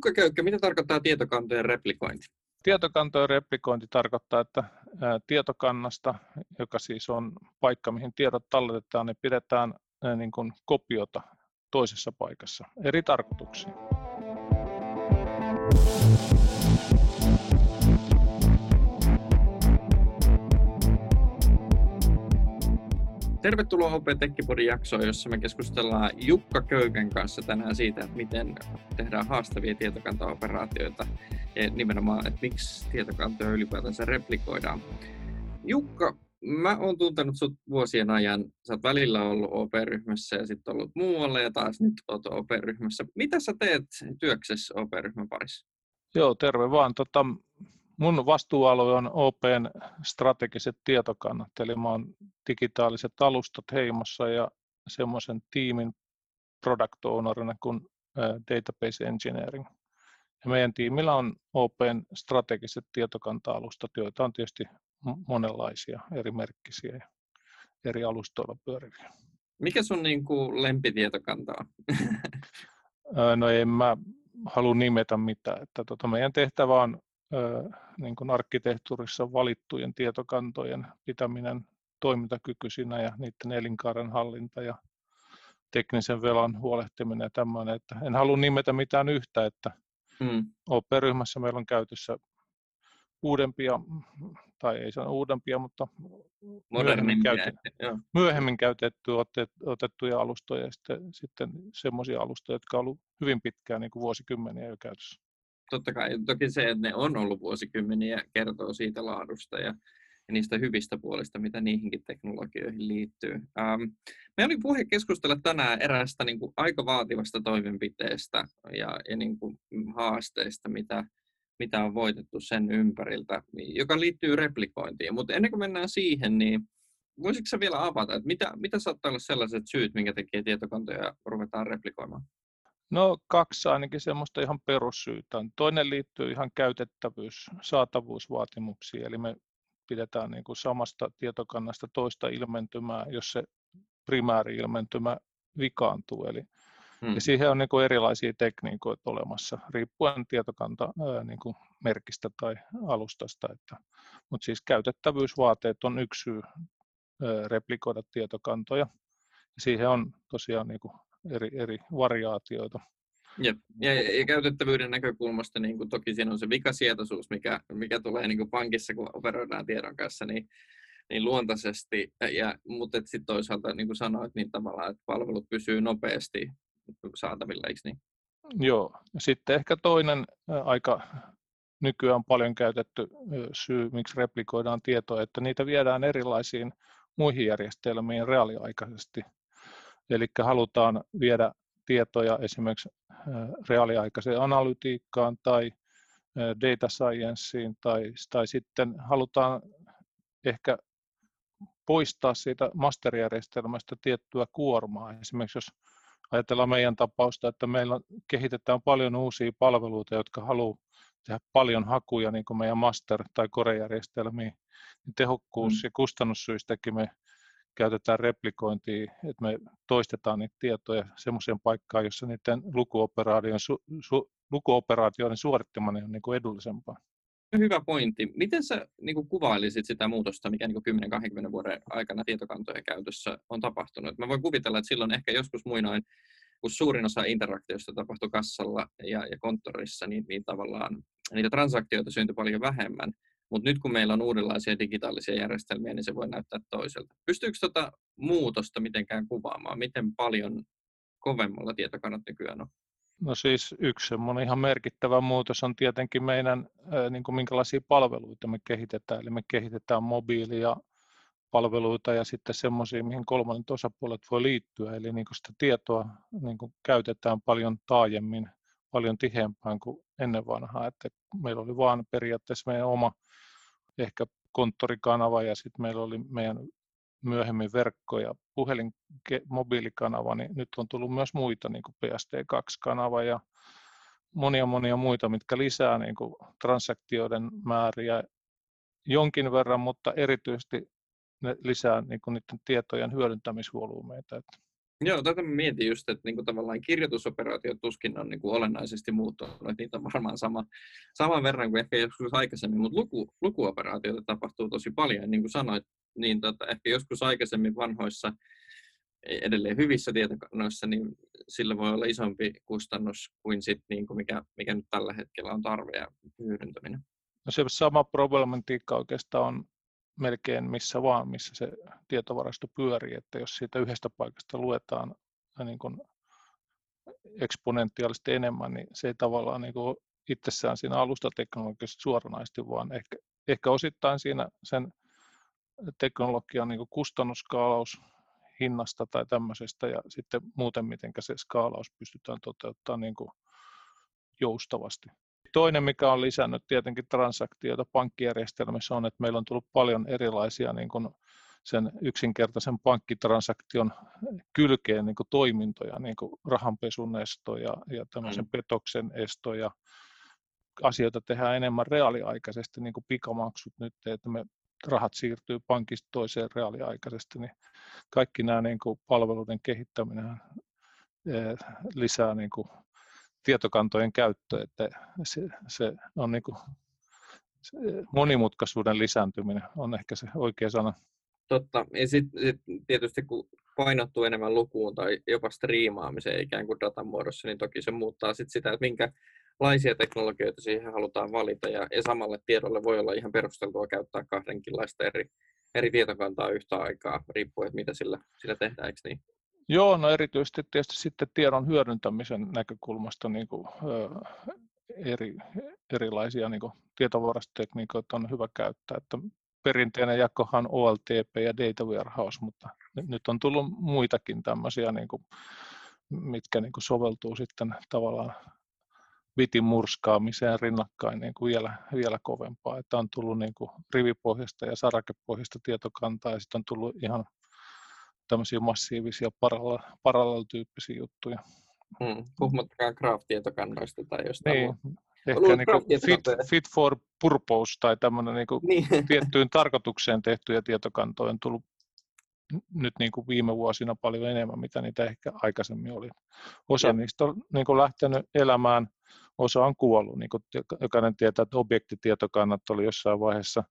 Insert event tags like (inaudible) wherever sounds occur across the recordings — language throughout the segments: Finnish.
Jukka Köykkä, mitä tarkoittaa tietokantojen replikointi? Tietokantojen replikointi tarkoittaa, että tietokannasta, joka siis on paikka, mihin tiedot talletetaan, niin pidetään niin kuin kopiota toisessa paikassa eri tarkoituksiin. Tervetuloa OP Tekkipodin jaksoon, jossa me keskustellaan Jukka Köykän kanssa tänään siitä, että miten tehdään haastavia tietokantaoperaatioita ja nimenomaan, että miksi tietokantoja ylipäätänsä replikoidaan. Jukka, mä oon tuntenut sut vuosien ajan. Sä oot välillä ollut OP-ryhmässä ja sitten ollut muualla ja taas nyt oot OP-ryhmässä. Mitä sä teet työksessä OP-ryhmän parissa? Joo, terve vaan. Tota, Mun vastuualue on OPn strategiset tietokannat, eli mä oon digitaaliset alustat heimossa ja semmoisen tiimin product ownerina kuin Database Engineering. Ja meidän tiimillä on OPn strategiset tietokanta-alustat, joita on tietysti monenlaisia, eri merkkisiä ja eri alustoilla pyöriviä. Mikä sun niin kuin, lempitietokanta on? no en mä halua nimetä mitään. Että tota, meidän tehtävä on niin kuin arkkitehtuurissa valittujen tietokantojen pitäminen toimintakykyisinä ja niiden elinkaaren hallinta ja teknisen velan huolehtiminen ja tämmöinen. Että en halua nimetä mitään yhtä, että hmm. OP-ryhmässä meillä on käytössä uudempia, tai ei sano uudempia, mutta myöhemmin, käytetty, myöhemmin käytetty, otettuja alustoja ja sitten, sitten semmoisia alustoja, jotka on ollut hyvin pitkään, niin kuin vuosikymmeniä jo käytössä totta kai toki se, että ne on ollut vuosikymmeniä, kertoo siitä laadusta ja, ja niistä hyvistä puolista, mitä niihinkin teknologioihin liittyy. Ähm, me oli puhe keskustella tänään eräästä niin kuin, aika vaativasta toimenpiteestä ja, ja niin kuin, haasteista, mitä, mitä on voitettu sen ympäriltä, joka liittyy replikointiin. Mutta ennen kuin mennään siihen, niin voisitko vielä avata, että mitä, mitä saattaa olla sellaiset syyt, minkä takia tietokantoja ruvetaan replikoimaan? No kaksi ainakin semmoista ihan perussyytä. Toinen liittyy ihan käytettävyys, saatavuusvaatimuksiin, eli me pidetään niin kuin samasta tietokannasta toista ilmentymää, jos se primääri-ilmentymä vikaantuu. Eli hmm. ja siihen on niin kuin erilaisia tekniikoita olemassa, riippuen tietokanta ää, niin kuin merkistä tai alustasta. Että, mutta siis käytettävyysvaateet on yksi syy ää, replikoida tietokantoja. Ja siihen on tosiaan niin kuin eri, eri variaatioita. Jep. Ja, ja käytettävyyden näkökulmasta niin kuin toki siinä on se vikasietoisuus, mikä, mikä tulee niin kuin pankissa, kun operoidaan tiedon kanssa, niin, niin luontaisesti, ja, mutta sitten toisaalta niin kuin sanoit, niin tavallaan, että palvelut pysyy nopeasti saatavilla, eikö niin? Joo. Sitten ehkä toinen aika nykyään paljon käytetty syy, miksi replikoidaan tietoa, että niitä viedään erilaisiin muihin järjestelmiin reaaliaikaisesti – Eli halutaan viedä tietoja esimerkiksi reaaliaikaiseen analytiikkaan tai data scienceen tai, tai sitten halutaan ehkä poistaa siitä masterijärjestelmästä tiettyä kuormaa. Esimerkiksi jos ajatellaan meidän tapausta, että meillä kehitetään paljon uusia palveluita, jotka haluaa tehdä paljon hakuja niin kuin meidän master- tai core-järjestelmiin, niin tehokkuus- mm. ja kustannussyistäkin me käytetään replikointia, että me toistetaan niitä tietoja semmoiseen paikkaan, jossa niiden lukuoperaatioiden, su, su, lukuoperaatioiden suorittaminen on niin kuin edullisempaa. Hyvä pointti. Miten sä niin kuin kuvailisit sitä muutosta, mikä niin 10-20 vuoden aikana tietokantojen käytössä on tapahtunut? Mä voin kuvitella, että silloin ehkä joskus muinoin, kun suurin osa interaktioista tapahtui kassalla ja, ja konttorissa, niin, niin tavallaan niitä transaktioita syntyi paljon vähemmän. Mutta nyt kun meillä on uudenlaisia digitaalisia järjestelmiä, niin se voi näyttää toiselta. Pystyykö tuota muutosta mitenkään kuvaamaan? Miten paljon kovemmalla tietokannat nykyään on? No siis yksi semmoinen ihan merkittävä muutos on tietenkin meidän, niin kuin minkälaisia palveluita me kehitetään. Eli me kehitetään mobiilia palveluita ja sitten semmoisia, mihin kolmannet osapuolet voi liittyä. Eli niin sitä tietoa niin käytetään paljon taajemmin, paljon tiheämpään kuin ennen vanhaa. Että meillä oli vaan periaatteessa meidän oma ehkä konttorikanava ja sitten meillä oli meidän myöhemmin verkko- ja puhelin, mobiilikanava, niin nyt on tullut myös muita, niin kuin PST2-kanava ja monia monia muita, mitkä lisää niin kuin transaktioiden määriä jonkin verran, mutta erityisesti ne lisää niin kuin niiden tietojen hyödyntämisvolyymeita. Joo, tätä mietin just, että niinku tavallaan kirjoitusoperaatiot tuskin on niinku olennaisesti muuttunut, niitä on varmaan sama, saman verran kuin ehkä joskus aikaisemmin, mutta luku, lukuoperaatioita tapahtuu tosi paljon, niin kuin sanoit, niin tota, ehkä joskus aikaisemmin vanhoissa edelleen hyvissä tietokannoissa, niin sillä voi olla isompi kustannus kuin sit, niin kuin mikä, mikä nyt tällä hetkellä on tarve ja hyödyntäminen. No se sama problematiikka oikeastaan on melkein missä vaan, missä se tietovarasto pyörii, että jos siitä yhdestä paikasta luetaan niin kuin eksponentiaalisesti enemmän, niin se ei tavallaan niin kuin itsessään siinä alustateknologiassa suoranaisesti, vaan ehkä, ehkä osittain siinä sen teknologian niin kustannusskaalaus hinnasta tai tämmöisestä ja sitten muuten miten se skaalaus pystytään toteuttamaan niin kuin joustavasti. Toinen, mikä on lisännyt tietenkin transaktioita pankkijärjestelmissä on, että meillä on tullut paljon erilaisia niin kuin sen yksinkertaisen pankkitransaktion kylkeen niin kuin toimintoja, niin kuin rahanpesun esto ja, ja tämmöisen mm. petoksen esto ja asioita tehdään enemmän reaaliaikaisesti, niin kuin pikamaksut nyt, että me rahat siirtyy pankista toiseen reaaliaikaisesti, niin kaikki nämä niin kuin palveluiden kehittäminen eh, lisää niin kuin tietokantojen käyttö, että se, se on niin kuin, se monimutkaisuuden lisääntyminen on ehkä se oikea sana. Totta. Ja sitten sit tietysti kun painottuu enemmän lukuun tai jopa striimaamiseen ikään kuin datan muodossa, niin toki se muuttaa sit sitä, että minkälaisia teknologioita siihen halutaan valita. Ja, ja samalle tiedolle voi olla ihan perusteltua käyttää kahdenkinlaista eri, eri tietokantaa yhtä aikaa, riippuen, että mitä sillä, sillä tehdään, eikö niin? Joo, no erityisesti tietysti sitten tiedon hyödyntämisen näkökulmasta niin kuin, ö, eri, erilaisia niin kuin, tietovuorostekniikoita on hyvä käyttää. Että perinteinen jakohan OLTP ja Data Warehouse, mutta nyt on tullut muitakin tämmöisiä, niin kuin, mitkä niin kuin, soveltuu sitten tavallaan bitin murskaamiseen rinnakkain niin kuin vielä, vielä kovempaa. Että on tullut niin kuin, rivipohjasta ja sarakepohjasta tietokantaa ja sitten on tullut ihan tämmöisiä massiivisia parallel-tyyppisiä juttuja. Hmm. Puhumattakaan graph-tietokannoista tai jostain niin. Ehkä niin fit, fit for purpose tai tämmöinen niin (laughs) niin. tiettyyn tarkoitukseen tehtyjä tietokantoja on tullut nyt niin kuin viime vuosina paljon enemmän, mitä niitä ehkä aikaisemmin oli. Osa ja. niistä on niin kuin lähtenyt elämään, osa on kuollut. Niin kuin jokainen tietää, että objektitietokannat oli jossain vaiheessa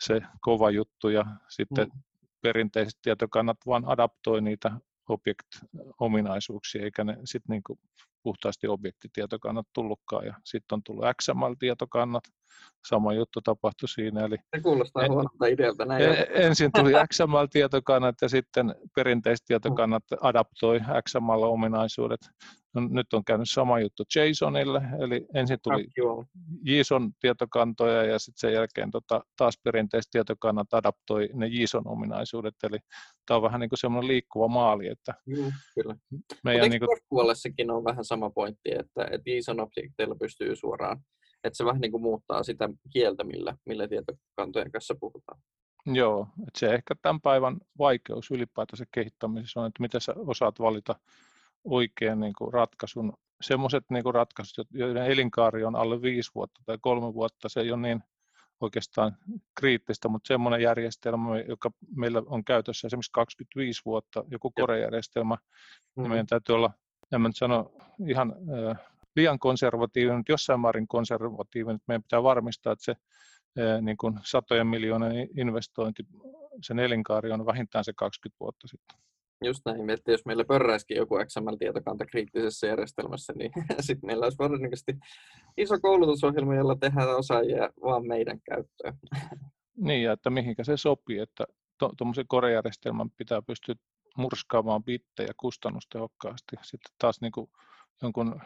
se kova juttu ja sitten mm perinteiset tietokannat vaan adaptoi niitä object-ominaisuuksia, eikä ne sitten niin puhtaasti objektitietokannat tullutkaan. Ja sitten on tullut XML-tietokannat, sama juttu tapahtui siinä. Eli Se kuulostaa en, huonolta idealta. Näin en, ensin tuli XML-tietokannat ja sitten perinteiset tietokannat adaptoi XML-ominaisuudet. No, nyt on käynyt sama juttu JSONille, eli ensin tuli JSON-tietokantoja ja sitten sen jälkeen tota, taas perinteiset tietokannat adaptoi ne JSON-ominaisuudet, eli tämä on vähän niin kuin semmoinen liikkuva maali. Että Joo, kyllä. Meidän, niin kuin... on vähän sama pointti, että, että JSON-objekteilla pystyy suoraan että se vähän niin kuin muuttaa sitä kieltä, millä, millä tietokantojen kanssa puhutaan. Joo, että se ehkä tämän päivän vaikeus ylipäätänsä kehittämisessä on, että miten sä osaat valita oikean niin kuin ratkaisun. Semmoiset niin ratkaisut, joiden elinkaari on alle viisi vuotta tai kolme vuotta, se ei ole niin oikeastaan kriittistä, mutta semmoinen järjestelmä, joka meillä on käytössä esimerkiksi 25 vuotta, joku korejärjestelmä, niin meidän täytyy olla, en mä nyt sano ihan äh, liian konservatiivinen, mutta jossain määrin konservatiivinen. Meidän pitää varmistaa, että se niin kuin satojen miljoonan investointi, sen elinkaari on vähintään se 20 vuotta sitten. Just näin, että jos meillä pörräisikin joku XML-tietokanta kriittisessä järjestelmässä, niin (laughs) sitten meillä olisi varmasti iso koulutusohjelma, jolla tehdään osaajia vaan meidän käyttöön. Niin, ja että mihinkä se sopii, että tuommoisen to, korejärjestelmän pitää pystyä murskaamaan bittejä kustannustehokkaasti. Sitten taas niin kuin jonkun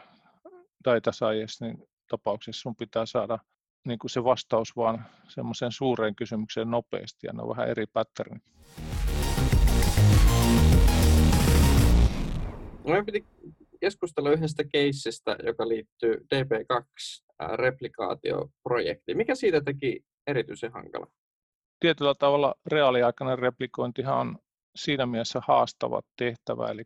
data science niin tapauksessa sun pitää saada niin kuin se vastaus vaan semmoiseen suureen kysymykseen nopeasti, ja ne on vähän eri patternit. No, piti keskustella yhdestä keissistä, joka liittyy DP2-replikaatioprojektiin. Mikä siitä teki erityisen hankala? Tietyllä tavalla reaaliaikainen replikointihan on siinä mielessä haastava tehtävä, eli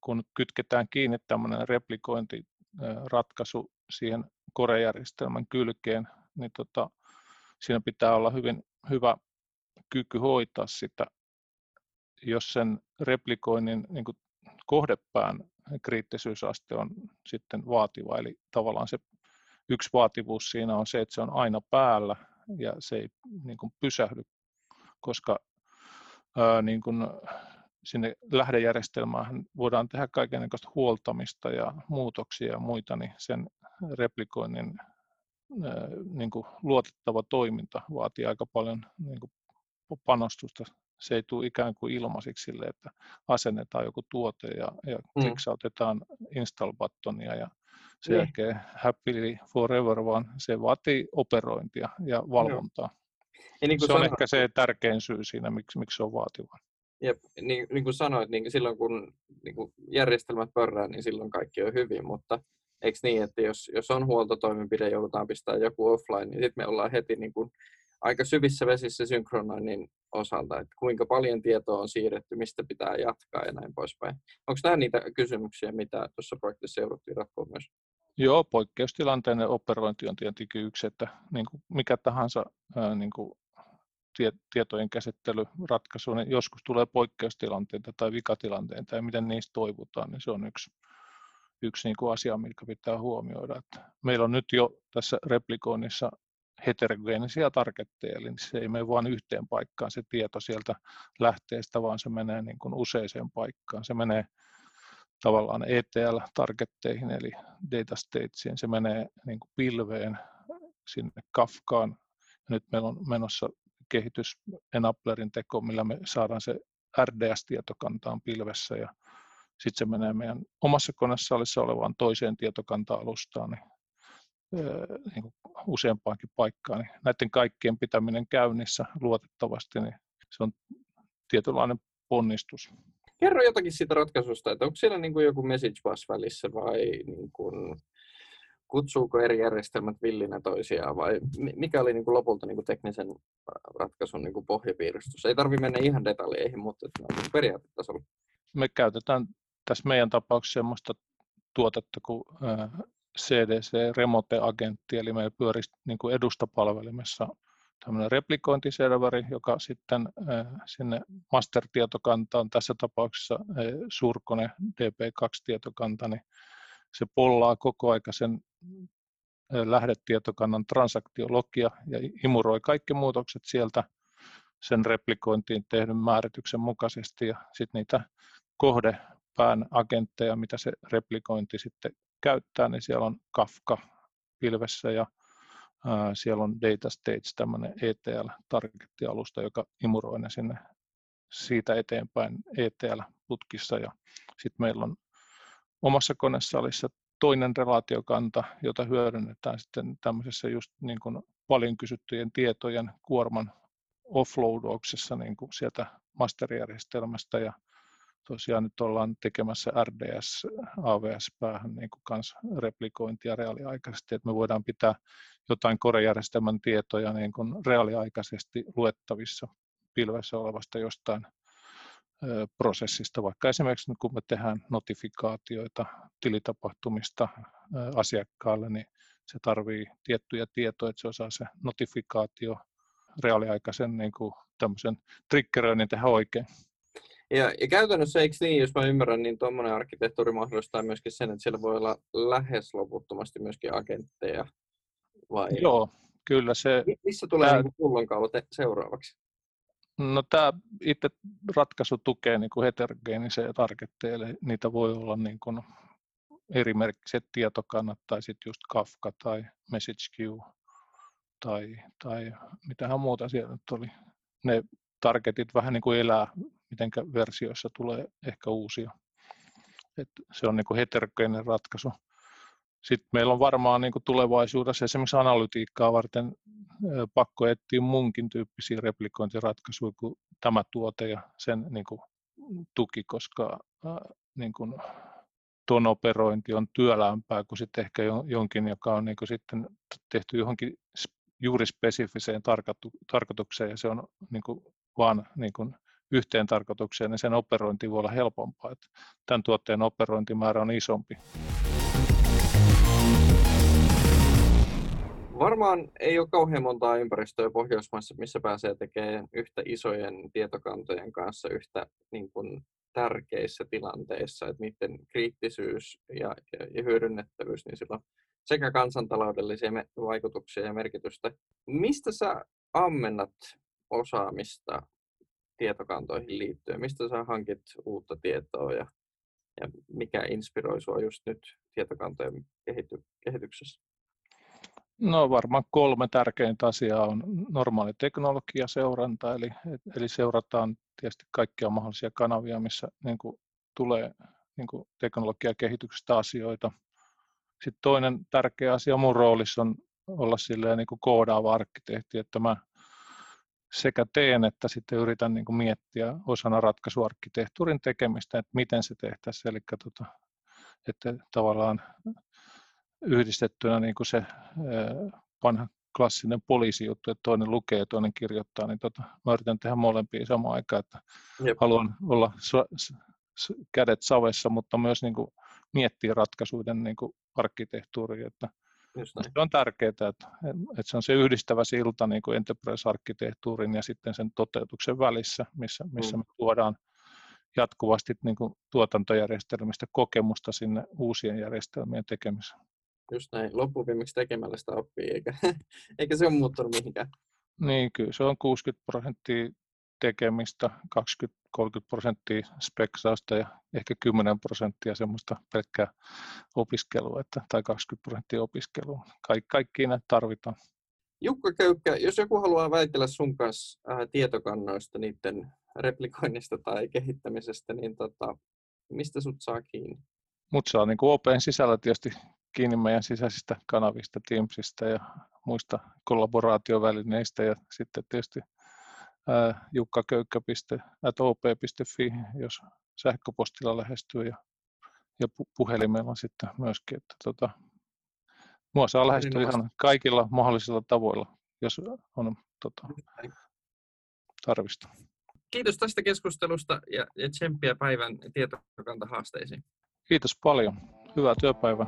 kun kytketään kiinni tämmöinen replikointi ratkaisu siihen korejärjestelmän kylkeen, niin tota, siinä pitää olla hyvin hyvä kyky hoitaa sitä. Jos sen replikoinnin niin kuin kohdepään kriittisyysaste on sitten vaativa, eli tavallaan se yksi vaativuus siinä on se, että se on aina päällä ja se ei niin kuin pysähdy, koska ää, niin kuin sinne lähdejärjestelmään voidaan tehdä kaikenlaista huoltamista ja muutoksia ja muita, niin sen replikoinnin niin kuin luotettava toiminta vaatii aika paljon niin kuin panostusta se ei tule ikään kuin ilmaisiksi sille, että asennetaan joku tuote ja, ja mm. kliksautetaan install buttonia ja sen niin. jälkeen happily forever, vaan se vaatii operointia ja valvontaa. Niin se on sanoit, ehkä se tärkein syy siinä, miksi, miksi se on vaativa. Jep, niin, niin kuin sanoit, niin silloin kun niin kuin järjestelmät pörrää, niin silloin kaikki on hyvin, mutta eikö niin, että jos, jos on huoltotoimenpide, joudutaan pistämään joku offline, niin sitten me ollaan heti niin kuin aika syvissä vesissä synkronoinnin osalta, että kuinka paljon tietoa on siirretty, mistä pitää jatkaa ja näin poispäin. Onko nämä niitä kysymyksiä, mitä tuossa projektissa jouduttiin ratkoa myös? Joo, poikkeustilanteiden operointi on tietenkin yksi, että niin kuin mikä tahansa niin kuin tie, tietojen käsittelyratkaisu, niin joskus tulee poikkeustilanteita tai vikatilanteita ja miten niistä toivutaan, niin se on yksi, yksi niin kuin asia, mikä pitää huomioida. Että meillä on nyt jo tässä replikoinnissa heterogeenisia targetteja, eli se ei mene vain yhteen paikkaan se tieto sieltä lähteestä, vaan se menee niin kuin useiseen paikkaan. Se menee tavallaan ETL-targetteihin, eli data statesiin, se menee niin kuin pilveen sinne Kafkaan. Nyt meillä on menossa kehitys Enablerin teko, millä me saadaan se RDS-tietokantaan pilvessä ja sitten se menee meidän omassa koneessa olevaan toiseen tietokanta-alustaan, niin niin kuin useampaankin paikkaan, niin näiden kaikkien pitäminen käynnissä luotettavasti, niin se on tietynlainen ponnistus. Kerro jotakin siitä ratkaisusta, että onko siellä niin kuin joku message bus välissä vai niin kuin, kutsuuko eri järjestelmät villinä toisiaan vai mikä oli niin kuin lopulta niin kuin teknisen ratkaisun niin kuin pohjapiirustus? Ei tarvitse mennä ihan detaljeihin, mutta niin periaatetasolla. Me käytetään tässä meidän tapauksessa sellaista tuotetta kuin CDC Remote-agentti, eli meillä pyörisi niin kuin edustapalvelimessa tämmöinen replikointiserveri, joka sitten äh, sinne master-tietokantaan, tässä tapauksessa äh, Surkone DP2-tietokanta, niin se pollaa koko aika sen äh, lähdetietokannan transaktiologia ja imuroi kaikki muutokset sieltä sen replikointiin tehdyn määrityksen mukaisesti ja sitten niitä kohdepään agentteja, mitä se replikointi sitten käyttää, niin siellä on Kafka pilvessä ja ää, siellä on Data Stage, tämmöinen ETL-targettialusta, joka imuroi ne sinne siitä eteenpäin ETL-putkissa. Ja sitten meillä on omassa konesalissa toinen relaatiokanta, jota hyödynnetään sitten tämmöisessä just niin kuin paljon kysyttyjen tietojen kuorman offloadauksessa niin kuin sieltä masterijärjestelmästä. Ja tosiaan nyt ollaan tekemässä RDS AVS-päähän niin kuin kans replikointia reaaliaikaisesti, että me voidaan pitää jotain korejärjestelmän tietoja niin kuin reaaliaikaisesti luettavissa pilvessä olevasta jostain prosessista, vaikka esimerkiksi kun me tehdään notifikaatioita tilitapahtumista asiakkaalle, niin se tarvii tiettyjä tietoja, että se osaa se notifikaatio reaaliaikaisen niin kuin tämmöisen triggeröinnin tehdä oikein. Ja, ja käytännössä eikö niin, jos mä ymmärrän, niin tuommoinen arkkitehtuuri mahdollistaa myöskin sen, että siellä voi olla lähes loputtomasti myöskin agentteja? Vai? Joo, kyllä se... Missä tulee tämä... niin pullonkaulo seuraavaksi? No tämä itse ratkaisu tukee niin kuin heterogeeniseen targetteja, eli niitä voi olla niin kuin erimerkkiset tietokannat tai sitten just Kafka tai Message Queue tai, tai mitähän muuta siellä nyt oli. Ne targetit vähän niin kuin elää miten versioissa tulee ehkä uusia. Et se on niin heterogeeninen ratkaisu. Sitten meillä on varmaan niin tulevaisuudessa esimerkiksi analytiikkaa varten pakko etsiä munkin tyyppisiä replikointiratkaisuja kuin tämä tuote ja sen niin kuin, tuki, koska niin kuin, tuon operointi on työläämpää kuin sitten ehkä jonkin, joka on niin kuin sitten tehty johonkin juuri spesifiseen tarkoitukseen ja se on niin kuin, vaan niin kuin, yhteen tarkoitukseen, niin sen operointi voi olla helpompaa. Että tämän tuotteen operointimäärä on isompi. Varmaan ei ole kauhean montaa ympäristöä Pohjoismaissa, missä pääsee tekemään yhtä isojen tietokantojen kanssa yhtä niin kuin tärkeissä tilanteissa, että niiden kriittisyys ja, ja, ja hyödynnettävyys, niin sillä on sekä kansantaloudellisia vaikutuksia ja merkitystä. Mistä sä ammennat osaamista tietokantoihin liittyen? Mistä sä hankit uutta tietoa ja, ja mikä inspiroi sua just nyt tietokantojen kehity, kehityksessä? No varmaan kolme tärkeintä asiaa on normaali teknologiaseuranta, eli, eli seurataan tietysti kaikkia mahdollisia kanavia, missä niin kuin, tulee niin kuin, teknologiakehityksestä asioita. Sitten toinen tärkeä asia mun roolissa on olla silleen niin kuin koodaava arkkitehti, että mä sekä teen että sitten yritän niin kuin miettiä osana ratkaisuarkkitehtuurin tekemistä, että miten se tehtäisiin. Eli tota, että tavallaan yhdistettynä niin kuin se vanha klassinen poliisijuttu, että toinen lukee ja toinen kirjoittaa, niin tota, mä yritän tehdä molempia samaan aikaan, että Jep. haluan olla kädet savessa, mutta myös niin kuin miettiä ratkaisuiden niin kuin arkkitehtuuri, että se on tärkeää, että, että se on se yhdistävä silta niin kuin enterprise-arkkitehtuurin ja sitten sen toteutuksen välissä, missä, missä mm. me tuodaan jatkuvasti niin kuin tuotantojärjestelmistä kokemusta sinne uusien järjestelmien tekemiseen. Just näin, loppuviimeksi tekemällä sitä oppii, eikä, (laughs) eikä se ole muuttunut mihinkään. Niin, kyllä se on 60 prosenttia tekemistä, 20-30 prosenttia speksausta ja ehkä 10 prosenttia semmoista pelkkää opiskelua, että, tai 20 prosenttia opiskelua. Kaik, kaikki näitä tarvitaan. Jukka Köykkä, jos joku haluaa väitellä sun kanssa ää, tietokannoista, niiden replikoinnista tai kehittämisestä, niin tota, mistä sut saa kiinni? Mut saa niin kuin Open sisällä tietysti kiinni meidän sisäisistä kanavista, Teamsista ja muista kollaboraatiovälineistä ja sitten tietysti jukkaköykkö.op.fi, jos sähköpostilla lähestyy ja, ja puhelimella sitten myöskin. Että tota, mua saa lähestyä ihan kaikilla mahdollisilla tavoilla, jos on tota, tarvista. Kiitos tästä keskustelusta ja, ja tsemppiä päivän tietokantahaasteisiin. Kiitos paljon. Hyvää työpäivää.